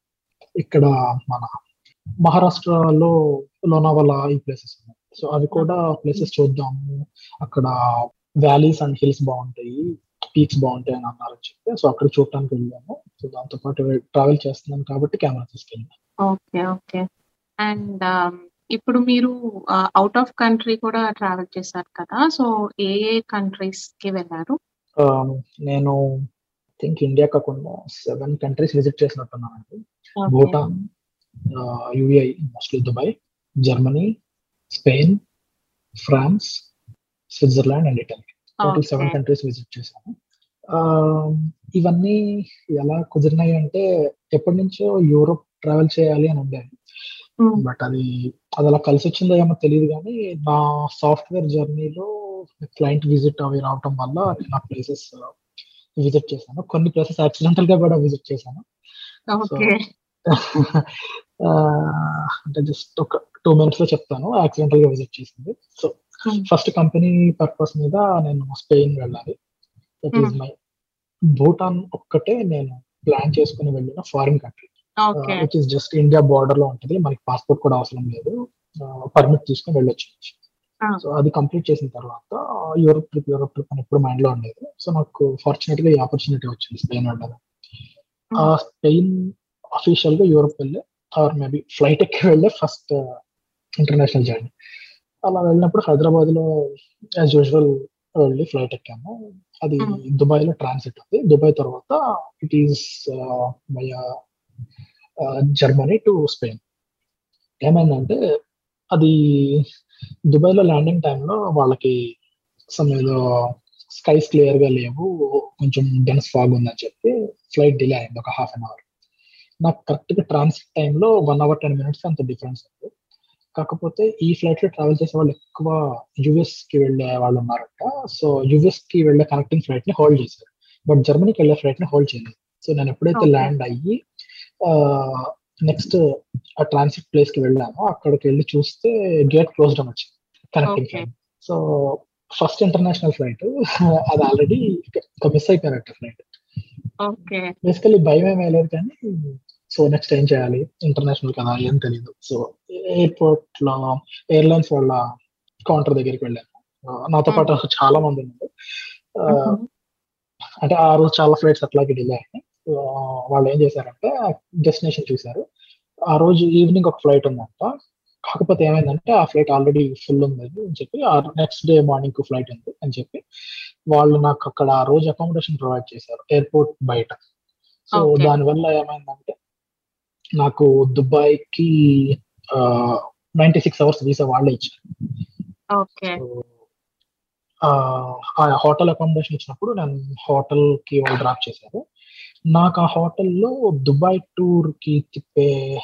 ఇక్కడ మన మహారాష్ట్రలో లోనావాలా ఈ ప్లేసెస్ ఉన్నాయి. సో అవి కూడా ప్లేసెస్ చూద్దాము. అక్కడ వ్యాలీస్ అండ్ హిల్స్ బాగుంటాయి. పీక్స్ బాగుంటాయి అని అన్నారని చెప్పి సో అక్కడ చూడటానికి వెళ్ళాము. సో దాంతో పాటు ట్రావెల్ చేస్తున్నాను కాబట్టి కెమెరా తీసుకెళ్ళాను. Okay okay. అండ్ ఇప్పుడు మీరు అవుట్ ఆఫ్ కంట్రీ కూడా ట్రావెల్ చేశారు కదా సో ఏ ఏ కంట్రీస్కి వెళ్ళారు? నేను థింక్ ఇండియా కాకుండా seven countries visit చేసినట్టున్నానండి. Bhutan UAE mostly Dubai Germany Spain France Switzerland and Italy total seven countries visit చేశాను. ఇవన్నీ ఎలా కుదిరినాయి అంటే ఎప్పటి నుంచో యూరోప్ ట్రావెల్ చేయాలి అని ఉండేది. బట్ అది అది అలా కలిసి వచ్చిందో ఏమో తెలియదు కానీ నా సాఫ్ట్వేర్ జర్నీలో క్లయింట్ విజిట్ అవి రావటం వల్ల నేను ఆ ప్లేసెస్ విజిట్ చేశాను. కొన్ని ప్లేసెస్ యాక్సిడెంటల్గా కూడా విజిట్ చేశాను. అంటే జస్ట్ ఒక టూ మినిట్స్లో చెప్తాను. యాక్సిడెంటల్గా విజిట్ చేసింది. సో ఫస్ట్ కంపెనీ పర్పస్ మీద నేను స్పెయిన్ వెళ్ళాలి. దట్ ఈస్ మై భూటాన్ ఒక్కటే నేను ప్లాన్ చేసుకుని వెళ్ళిన foreign country. Which is just India బార్డర్లో ఉంటుంది. మనకి పాస్పోర్ట్ కూడా అవసరం లేదు. పర్మిట్ తీసుకుని వెళ్ళొచ్చు. సో అది కంప్లీట్ చేసిన తర్వాత యూరోప్ ట్రిప్ యూరోప్ ట్రిప్ అని ఎప్పుడు మైండ్లో ఉండేది. సో నాకు ఫార్చునేట్గా ఈ ఆపర్చునిటీ వచ్చింది స్పెయిన్ ఆ. స్పెయిన్ అఫీషియల్గా యూరోప్ వెళ్ళే ఆర్ మేబీ ఫ్లైట్ ఎక్కి వెళ్ళే ఫస్ట్ ఇంటర్నేషనల్ జర్నీ అలా వెళ్ళినప్పుడు హైదరాబాద్లో యాజ్ యూజువల్ వెళ్ళి ఫ్లైట్ ఎక్కాము. అది. దుబాయ్లో ట్రాన్సిట్ ఉంది. దుబాయ్ తర్వాత it is Germany to Spain. ఏమైందంటే అది దుబాయ్లో ల్యాండింగ్ టైంలో వాళ్ళకి సమ్ ఏదో స్కైస్ క్లియర్గా లేవు కొంచెం డెన్స్ ఫాగ్ ఉందని చెప్పి ఫ్లైట్ డిలే అయింది ఒక హాఫ్ అన్ అవర్. నాకు కరెక్ట్గా ట్రాన్సిట్ టైంలో వన్ అవర్ టెన్ మినిట్స్ అంత డిఫరెన్స్ ఉంది. కాకపోతే ఈ ఫ్లైట్లో ట్రావెల్ చేసే వాళ్ళు ఎక్కువ యుఎస్కి వెళ్ళే వాళ్ళు ఉన్నారంట. సో యుఎస్కి వెళ్ళే కనెక్టింగ్ ఫ్లైట్ని హోల్డ్ చేశారు. బట్ జర్మనీకి వెళ్ళే ఫ్లైట్ని హోల్డ్ చేయలేదు. సో నేను ఎప్పుడైతే. ల్యాండ్ అయ్యి నెక్స్ట్ ఆ ట్రాన్సిట్ ప్లేస్కి వెళ్ళాను అక్కడికి వెళ్ళి చూస్తే గేట్ క్లోజ్డ్ అని వచ్చింది. Connecting. Flight so first international flight అది ఆల్రెడీ మిస్ అయిపోయినట్టు ఫ్లైట్ బేసికలీ భయం ఏమీ లేదు కానీ సో నెక్స్ట్ ఏం చేయాలి? ఇంటర్నేషనల్ కదా ఏం తెలియదు సో ఎయిర్పోర్ట్లో ఎయిర్లైన్స్ వాళ్ళ కౌంటర్ దగ్గరికి వెళ్ళాను నాతో పాటు అసలు చాలా మంది ఉన్నారు. ఆ, అంటే ఆ రోజు చాలా ఫ్లైట్స్ అట్లాగే డిలే అయినాయి. వాళ్ళు ఏం చేశారంటే డెస్టినేషన్ చూశారు. ఆ రోజు ఈవినింగ్ ఒక ఫ్లైట్ ఉందంట. కాకపోతే ఏమైందంటే ఆ ఫ్లైట్ ఆల్రెడీ ఫుల్ ఉంది అని చెప్పి ఆ నెక్స్ట్ డే మార్నింగ్ ఫ్లైట్ ఉంది అని చెప్పి వాళ్ళు నాకు అక్కడ ఆ రోజు అకామిడేషన్ ప్రొవైడ్ చేశారు ఎయిర్పోర్ట్ బయట. సో. దానివల్ల ఏమైందంటే నాకు దుబాయ్కి నైన్టీ సిక్స్ అవర్స్ వీసా వాళ్ళే ఇచ్చారు. ఆ హోటల్ అకామిడేషన్ ఇచ్చినప్పుడు నేను హోటల్కి వాళ్ళు డ్రాప్ చేశారు. నాకు ఆ హోటల్లో దుబాయ్ టూర్కి తిప్పే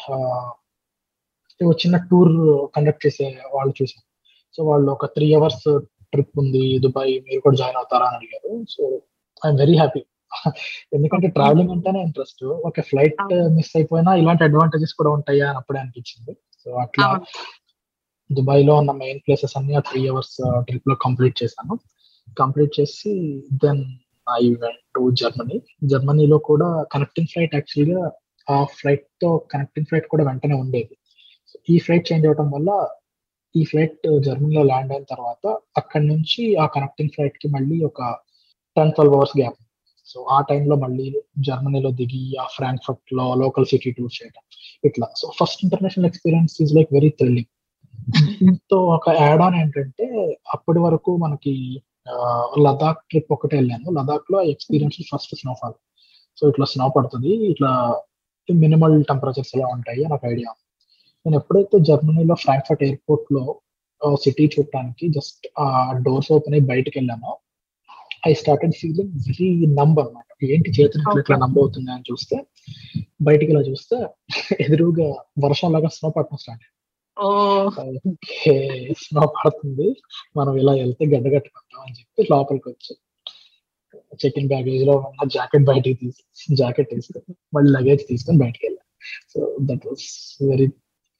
ఓ చిన్న టూర్ కండక్ట్ చేసే వాళ్ళు చూశాను. సో వాళ్ళు ఒక త్రీ అవర్స్ ట్రిప్ ఉంది దుబాయ్ మీరు కూడా జాయిన్ అవుతారా అని అడిగారు. So I'm very happy. ఎందుకంటే. ట్రావెలింగ్ అంటేనే ఇంట్రెస్ట్. ఒక ఫ్లైట్. మిస్ అయిపోయినా ఇలాంటి అడ్వాంటేజెస్ కూడా ఉంటాయా అని అప్పుడే అనిపించింది. సో అట్లా దుబాయ్లో ఉన్న మెయిన్ ప్లేసెస్ అన్ని ఆ త్రీ అవర్స్ ట్రిప్లో కంప్లీట్ చేశాను. కంప్లీట్ చేసి then I went to Germany జర్మనీలో కూడా కనెక్టింగ్ ఫ్లైట్ యాక్చువల్గా ఆ ఫ్లైట్తో కనెక్టింగ్ ఫ్లైట్ కూడా వెంటనే ఉండేది. ఈ ఫ్లైట్ చేంజ్ అవడం వల్ల ఈ ఫ్లైట్ జర్మనీలో ల్యాండ్ అయిన తర్వాత అక్కడి నుంచి ఆ కనెక్టింగ్ ఫ్లైట్కి మళ్ళీ ఒక ten twelve hours gap so ఆ టైంలో మళ్ళీ జర్మనీలో దిగి ఆ ఫ్రాంక్ఫర్ట్లో లోకల్ సిటీ టూర్ చేయడం ఇట్లా. So first international experience is like very thrilling దీంతో ఒక యాడ్ ఆన్ ఏంటంటే అప్పటి వరకు మనకి లదాఖ్ ట్రిప్ ఒకటే వెళ్ళాను. లదాఖ్లో ఎక్స్పీరియన్స్ ఫస్ట్ స్నోఫాల్ సో ఇట్లా స్నో పడుతుంది. ఇట్లా మినిమల్ టెంపరేచర్స్ ఎలా ఉంటాయి నాకు ఐడియా నేను ఎప్పుడైతే జర్మనీలో ఫ్రాంక్ఫర్ట్ ఎయిర్పోర్ట్లో సిటీ చూడటానికి జస్ట్ ఆ డోర్స్ ఓపెన్ అయ్యి బయటకు వెళ్ళాను I started feeling very numb అనమాట ఏంటి చేతులు ఇట్లా నంబ్ అవుతుంది అని చూస్తే బయటికి ఇలా చూస్తే ఎదురుగా వర్షం లాగా స్నో పట్టడం స్టార్ట్ ఓ ఓకే. స్నో పడుతుంది. మనం ఇలా వెళ్తే గడ్డ కట్టుకుంటాం అని చెప్పి లోపలికి వచ్చి చెక్ ఇన్ బ్యాగేజ్లో ఉన్న జాకెట్ బయటికి తీసి జాకెట్ తీసుకొని మళ్ళీ లగేజ్ తీసుకొని బయటికి వెళ్ళాం. సో దట్ వాస్ వెరీ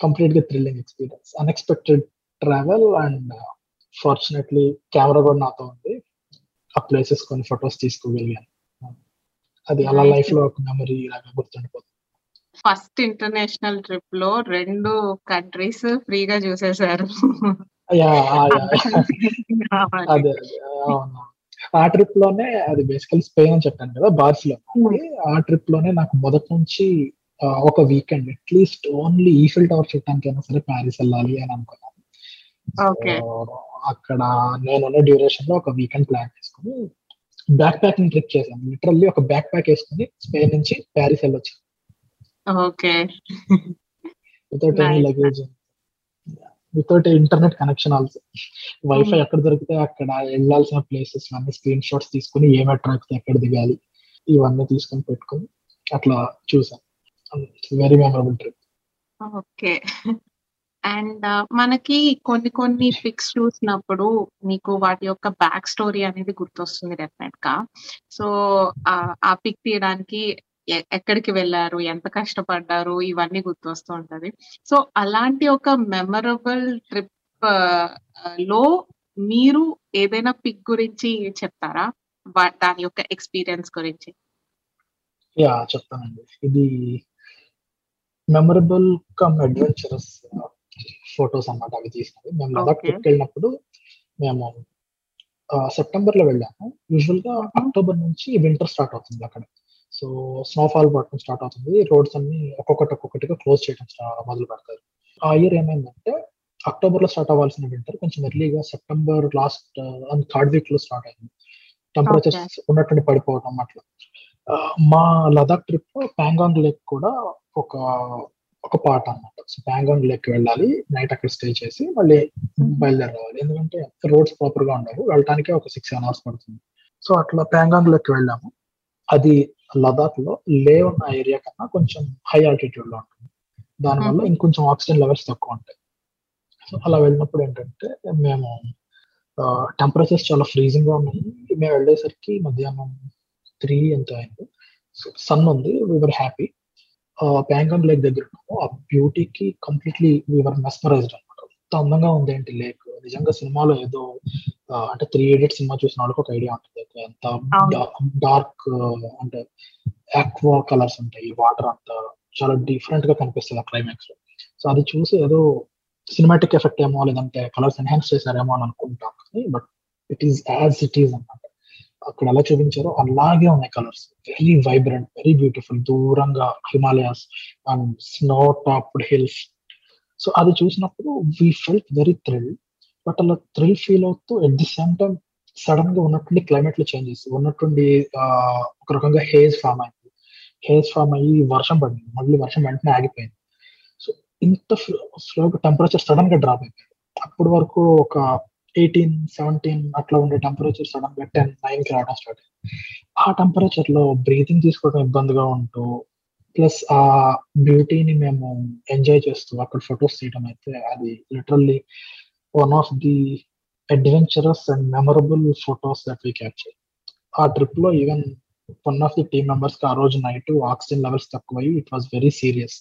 కంప్లీట్గా thrilling experience unexpected travel and fortunately camera కూడా నాతో ఉంది. ఆ ప్లేసెస్ కొన్ని ఫొటోస్ తీసుకోగలిగాను. అది అలా. లైఫ్లో ఒక మెమరీ లాగా గుర్తుండిపోతుంది. ఫస్ట్ ఇంటర్నేషనల్ ట్రిప్లో రెండు కంట్రీస్ ఫ్రీగా చూసేశారు ఆ. అదే ట్రిప్లోనే అది బేసికల్ స్పెయిన్ అని చెప్పాను కదా బార్సిలోనా. ఆ ట్రిప్లోనే నాకు మొదటి నుంచి ఒక weekend at least only Eiffel Tower చూడటానికైనా సరే ప్యారిస్ వెళ్ళాలి అని అనుకున్నాను. అక్కడ నేనున్న డ్యూరేషన్లో ఒక వీకెండ్ ప్లాన్ చేసుకుని బ్యాక్ ప్యాకింగ్ ట్రిప్ చేశాను. లిటరల్లీ ఒక బ్యాక్ ప్యాక్ వేసుకుని స్పెయిన్ నుంచి Paris okay. Without Nice. Luggage without internet connection also wifi. ఎక్కడ దొరికితే అక్కడ వెళ్ళాల్సిన ప్లేసెస్ అన్ని స్క్రీన్ షాట్స్ తీసుకుని ఏ మెట్రో ఎక్కితే ఎక్కడ దిగాలి ఇవన్నీ తీసుకొని పెట్టుకుని అట్లా చూసాను very memorable trip okay. And మనకి కొన్ని కొన్ని పిక్స్ చూసినప్పుడు మీకు వాటి యొక్క బ్యాక్ స్టోరీ అనేది గుర్తొస్తుంది డెఫినెట్గా. సో ఆ పిక్ తీయడానికి ఎక్కడికి వెళ్ళారు ఎంత కష్టపడ్డారు ఇవన్నీ గుర్తొస్తూ ఉంటది. సో అలాంటి ఒక మెమరబుల్ ట్రిప్లో మీరు ఏదైనా పిక్ గురించి చెప్తారా? దాని యొక్క ఎక్స్పీరియన్స్ గురించి. యా చెప్తానండి. ఇది మెమరబుల్ కమ్ అడ్వెంచరస్ ఫొటోస్ అన్నమాట అవి తీసినవి. మేము లదాఖ్. ట్రిప్కి వెళ్ళినప్పుడు మేము సెప్టెంబర్లో వెళ్ళాము. యూజువల్గా. అక్టోబర్ నుంచి వింటర్ స్టార్ట్ అవుతుంది అక్కడ. సో స్నోఫాల్ పడటం స్టార్ట్ అవుతుంది. రోడ్స్ అన్ని ఒక్కొక్కటి ఒక్కొక్కటిగా క్లోజ్ చేయడం మొదలు పెడతారు. ఆ ఇయర్ ఏమైందంటే అక్టోబర్లో స్టార్ట్ అవ్వాల్సిన వింటర్ కొంచెం ఎర్లీగా సెప్టెంబర్ లాస్ట్ థర్డ్ వీక్లో స్టార్ట్ అయింది. టెంపరేచర్స్ ఉన్నట్టుండి పడిపోవడం అట్లా. మా లదాఖ్ ట్రిప్ ప్యాంగాంగ్ లేక్ కూడా ఒక ఒక పార్ట్ అన్నమాట. సో ప్యాంగాంగ్ లేక్ వెళ్ళాలి. నైట్ అక్కడ స్టే చేసి మళ్ళీ బయలుదేరి రావాలి ఎందుకంటే రోడ్స్ ప్రాపర్గా ఉండవు వెళ్ళటానికే ఒక సిక్స్ సెవెన్ అవర్స్ పడుతుంది. సో అట్లా ప్యాంగాంగ్ లేక్ వెళ్ళాము. అది లదాఖ్లో లే ఉన్న ఏరియా కన్నా కొంచెం హై ఆల్టిట్యూడ్లో ఉంటుంది. దానివల్ల. ఇంకొంచెం ఆక్సిజన్ లెవెల్స్ తక్కువ ఉంటాయి. సో అలా వెళ్ళినప్పుడు ఏంటంటే మేము టెంపరేచర్స్ చాలా ఫ్రీజింగ్గా ఉన్నాయి. మేము వెళ్ళేసరికి మధ్యాహ్నం త్రీ ఎంత అయింది సన్ ఉంది. వీఆర్ హ్యాపీ ప్యాంగాంగ్ లేక్ దగ్గర ఉన్నాము. ఆ బ్యూటీకి కంప్లీట్లీ వీఆర్ మెస్మరైజ్డ్ ఎంత అందంగా ఉంది ఏంటి లేక్ నిజంగా సినిమాలో ఏదో అంటే త్రీ ఎడిట్ సినిమా చూసిన వాళ్ళకి ఒక ఐడియా ఉంటుంది. ఎంత. డార్క్ అంటే ఆక్వా కలర్స్ ఉంటాయి. వాటర్ అంతా చాలా డిఫరెంట్గా కనిపిస్తుంది ఆ క్లైమాక్స్లో సో అది చూసి ఏదో సినిమాటిక్ ఎఫెక్ట్ ఏమో లేదంటే కలర్స్ ఎన్హాన్స్ చేశారేమో అని అనుకుంటాం but it is as it is అన్నమాట. అక్కడ ఎలా చూపించారో అలాగే ఉన్నాయి colours. Very vibrant very beautiful. దూరంగా Himalayas and snow topped hills so అది చూసినప్పుడు we felt very thrill but అలా థ్రిల్ ఫీల్ అవుతూ ఎట్ ది సేమ్ టైం సడన్గా ఉన్నట్టుండి క్లైమేట్లో చేంజెస్ ఉన్నట్టుండి ఒక రకంగా హేజ్ ఫామ్ అయింది. హేజ్ ఫామ్ అయ్యి వర్షం పడింది. మళ్ళీ వర్షం వెంటనే ఆగిపోయింది. సో ఇంత స్లోగా టెంపరేచర్ సడన్గా డ్రాప్ అయిపోయింది. అప్పటి వరకు ఒక ఎయిటీన్ సెవెంటీన్ అట్లా ఉండే టెంపరేచర్ సడన్గా టెన్ నైన్కి రావడం స్టార్ట్ అయింది. ఆ టెంపరేచర్లో బ్రీతింగ్ తీసుకోవడం ఇబ్బందిగా ఉంటూ ప్లస్ ఆ బ్యూటీని మేము ఎంజాయ్ చేస్తూ. అక్కడ ఫొటోస్ తీయడం అయితే అది literally one of the adventurous and memorable photos that we capture. ఆ ట్రిప్లో even one of the team మెంబర్స్కి ఆ రోజు నైట్ ఆక్సిజన్ లెవెల్స్ తక్కువై ఇట్ వాస్ వెరీ సీరియస్.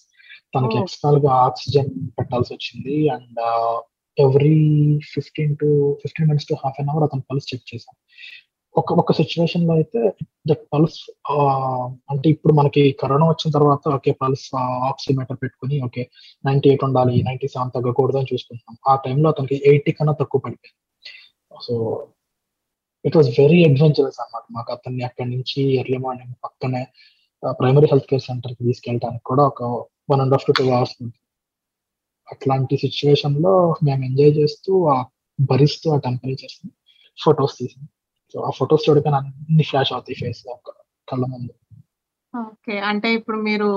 తనకి. ఎక్స్టర్నల్గా ఆక్సిజన్ పెట్టాల్సి వచ్చింది and every fifteen to fifteen minutes to half an hour అతను పల్స్ చెక్ చేశాం. ఒక ఒక సిచ్యువేషన్లో అయితే దట్ పల్స్ అంటే ఇప్పుడు మనకి కరోనా వచ్చిన తర్వాత ఓకే పల్స్ ఆక్సిమీటర్ పెట్టుకుని ఓకే నైన్టీ ఎయిట్ ఉండాలి నైన్టీ సెవెన్ తగ్గకూడదు అని చూసుకుంటున్నాం. ఆ టైంలో అతనికి ఎయిటీ కన్నా తక్కువ పడిపోయింది. So it was very adventurous అన్నమాట మాకు. అతన్ని అక్కడి నుంచి ఎర్లీ మార్నింగ్ పక్కనే ప్రైమరీ హెల్త్ కేర్ సెంటర్కి తీసుకెళ్ళడానికి కూడా ఒక one and half to two hours ఉంటుంది అట్లాంటి సిచ్యువేషన్లో మేము ఎంజాయ్ చేస్తూ భరిస్తూ ఆ టెంపరేచర్స్ ఫొటోస్ తీసాం. సో ఆ ఫొటోస్ చూడగానే అన్ని ఫ్లాష్ అవుతాయి ఫేస్లో కళ్ళ ముందు. ఓకే. అంటే ఇప్పుడు మీరు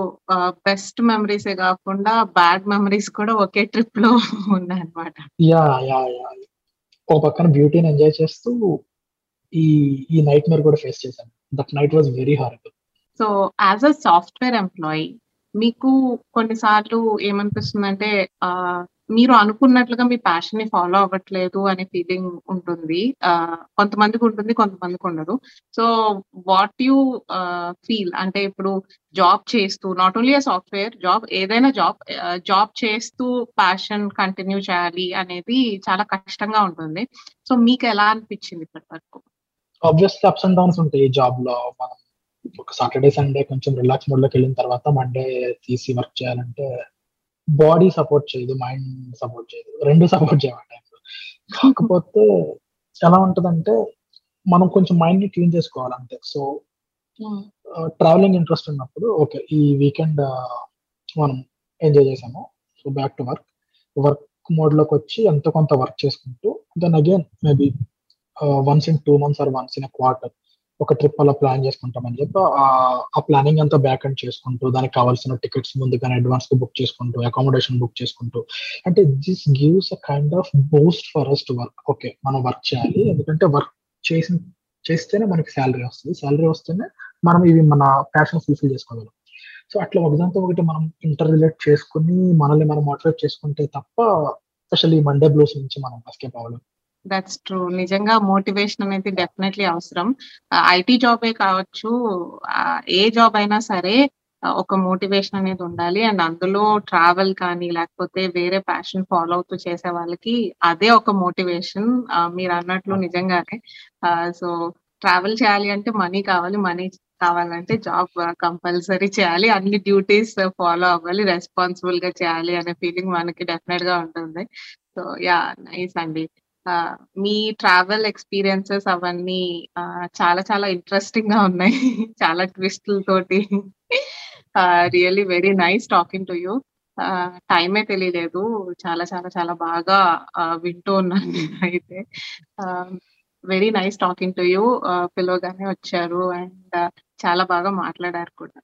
బెస్ట్ మెమరీసే కాకుండా బ్యాడ్ మెమరీస్ కూడా ఒకే ట్రిప్లో ఉన్నాయన్నమాట. Yeah yeah yeah. ఒక పక్కన బ్యూటీని ఎంజాయ్ చేస్తూ ఈ ఈ నైట్ మేర్ కూడా ఫేస్ చేశాను. That night was very horrible so as a software employee మీకు కొన్నిసార్లు ఏమనిపిస్తుందంటే మీరు అనుకున్నట్లుగా మీ ప్యాషన్ని ఫాలో అవ్వట్లేదు అనే ఫీలింగ్ ఉంటుంది. కొంతమందికి ఉంటుంది కొంతమందికి ఉండదు. సో వాట్ యు ఫీల్ అంటే ఇప్పుడు జాబ్ చేస్తూ నాట్ ఓన్లీ సాఫ్ట్వేర్ జాబ్ ఏదైనా జాబ్ జాబ్ చేస్తూ ప్యాషన్ కంటిన్యూ చేయాలి అనేది చాలా కష్టంగా ఉంటుంది. సో మీకు ఎలా అనిపించింది ఇప్పటి వరకు? ఆబ్వియస్లీ అప్స్ అండ్ డౌన్స్ ఉంటాయి జాబ్లో. మనం ఒక సాటర్డే సండే కొంచెం రిలాక్స్ మోడ్లోకి వెళ్ళిన తర్వాత మండే తీసి వర్క్ చేయాలంటే బాడీ సపోర్ట్ చేయదు మైండ్ సపోర్ట్ చేయదు. రెండు సపోర్ట్ చేయాలి కాకపోతే ఎలా ఉంటదంటే మనం కొంచెం మైండ్ని క్లీన్ చేసుకోవాలి అంతే. సో ట్రావెలింగ్ ఇంట్రెస్ట్ ఉన్నప్పుడు ఓకే ఈ వీకెండ్ మనం ఎంజాయ్ చేసాము. So back to work work మోడ్లోకి వచ్చి ఎంతో కొంత వర్క్ చేసుకుంటూ then again maybe once in two months or once in quarter ఒక ట్రిప్ అలా ప్లాన్ చేసుకుంటామని చెప్పి ఆ ప్లానింగ్ అంతా బ్యాక్ అండ్ చేసుకుంటూ దానికి కావాల్సిన టికెట్స్ ముందుగానే అడ్వాన్స్గా బుక్ చేసుకుంటూ అకామిడేషన్ బుక్ చేసుకుంటూ. అంటే this gives a kind of boost for us to work okay మనం వర్క్ చేయాలి. ఎందుకంటే వర్క్ చేసిన చేస్తేనే మనకి శాలరీ వస్తుంది. శాలరీ వస్తేనే మనం ఇవి మన ప్యాషన్ ఫుల్ఫిల్ చేసుకోగలం. సో అట్లా ఒకదాంతో ఒకటి మనం ఇంటర్ రిలేట్ చేసుకుని మనల్ని మనం మోటివేట్ చేసుకుంటే తప్ప స్పెషల్లీ మండే బ్లూస్ నుంచి మనం ఎస్కేప్ అవ్వలేము దట్స్ ట్రూ నిజంగా మోటివేషన్ అనేది డెఫినెట్లీ అవసరం. ఐటీ జాబే కావచ్చు ఏ జాబ్ అయినా సరే ఒక మోటివేషన్ అనేది ఉండాలి. అండ్ అందులో ట్రావెల్ కానీ లేకపోతే వేరే ప్యాషన్ ఫాలో అవుతూ చేసే వాళ్ళకి అదే ఒక మోటివేషన్ మీరు అన్నట్లు నిజంగానే. సో ట్రావెల్ చేయాలి అంటే మనీ కావాలి. మనీ కావాలంటే జాబ్ కంపల్సరీ చేయాలి. అన్ని డ్యూటీస్ ఫాలో అవ్వాలి. రెస్పాన్సిబుల్గా చేయాలి అనే ఫీలింగ్ మనకి డెఫినెట్గా ఉంటుంది. సో యా నైస్ అండి. మీ ట్రావెల్ ఎక్స్పీరియన్సెస్ అవన్నీ చాలా చాలా ఇంట్రెస్టింగ్గా ఉన్నాయి. చాలా ట్విస్టుల తోటి. Really very nice talking to you టైమే తెలియలేదు. చాలా చాలా చాలా బాగా వింటూ ఉన్నాను అయితే very nice talking to you పిలవగానే వచ్చారు. అండ్ చాలా బాగా మాట్లాడారు కూడా.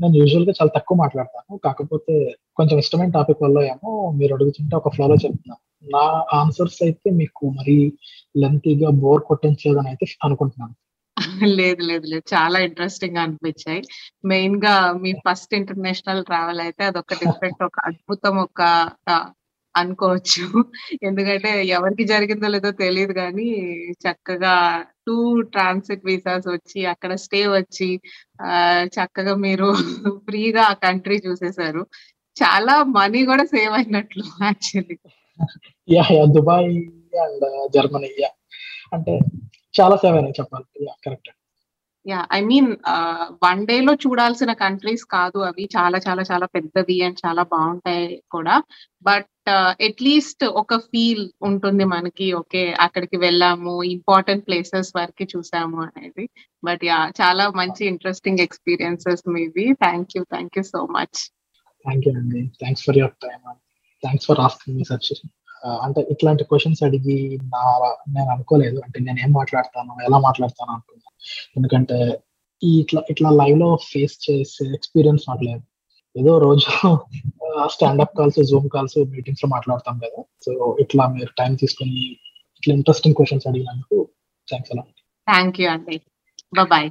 నేను యూజువల్గా చాలా తక్కువ మాట్లాడతాను. కాకపోతే కొంచెం ఇష్టమైన టాపిక్ వల్ల ఏమో మీరు అడుగుతుంటే ఒక ఫ్లోలో చెప్తున్నాను. నా ఆన్సర్స్ అయితే మీకు మరి లెంతీగా బోర్ కొట్టించలేదని అయితే అనుకుంటున్నాను. లేదు లేదు లేదు. చాలా ఇంట్రెస్టింగ్గా అనిపించాయి. మెయిన్గా మీ ఫస్ట్ ఇంటర్నేషనల్ ట్రావెల్ అయితే అదొక డిఫరెంట్ ఒక అద్భుతం ఒక అనుకోవచ్చు. ఎందుకంటే ఎవరికి జరిగిందో లేదో తెలియదు కానీ చక్కగా టూ ట్రాన్సిట్ వీసాస్ వచ్చి అక్కడ స్టే వచ్చి చక్కగా మీరు ఫ్రీగా ఆ కంట్రీ చూసేశారు చాలా మనీ కూడా సేవ్ అయినట్లు actually. Yeah yeah Dubai and Germany yeah. అంటే చాలా సేవ్ అయినాయి చెప్పాలి yeah correct. Yeah I mean one day లో చూడాల్సిన కంట్రీస్ కాదు అవి. చాలా చాలా చాలా పెద్దవి అండ్ చాలా బాగుంటాయి కూడా. బట్ అట్లీస్ట్ uh, ఒక ఫీల్ ఉంటుంది మనకి. ఓకే అక్కడికి వెళ్ళాము ఇంపార్టెంట్ ప్లేసెస్ వరకు చూసాము అనేది. బట్ యా చాలా మంచి ఇంట్రెస్టింగ్ ఎక్స్పీరియన్సెస్ మీవి. Thank you thank you so much thank you అండి thanks for your time thanks for asking me such అంటే ఇట్లాంటి క్వశ్చన్స్ అడిగి నా నేను అనుకోలేదు. అంటే నేను ఏం మాట్లాడతాను ఎలా మాట్లాడతాను అనుకున్నాను ఎందుకంటే ఈ ఇట్లా ఇట్లా లైవ్లో ఫేస్ చేసే ఎక్స్పీరియన్స్ నాకు లేదు. ఏదో రోజు స్టాండప్ కాల్స్ జూమ్ కాల్స్ మీటింగ్స్లో మాట్లాడతాం కదా. సో ఇట్లా మీరు టైం తీసుకుని ఇట్లా ఇంట్రెస్టింగ్ క్వశ్చన్స్ అడిగినందుకు థ్యాంక్స్ అలా థ్యాంక్ యూ అండి బాయ్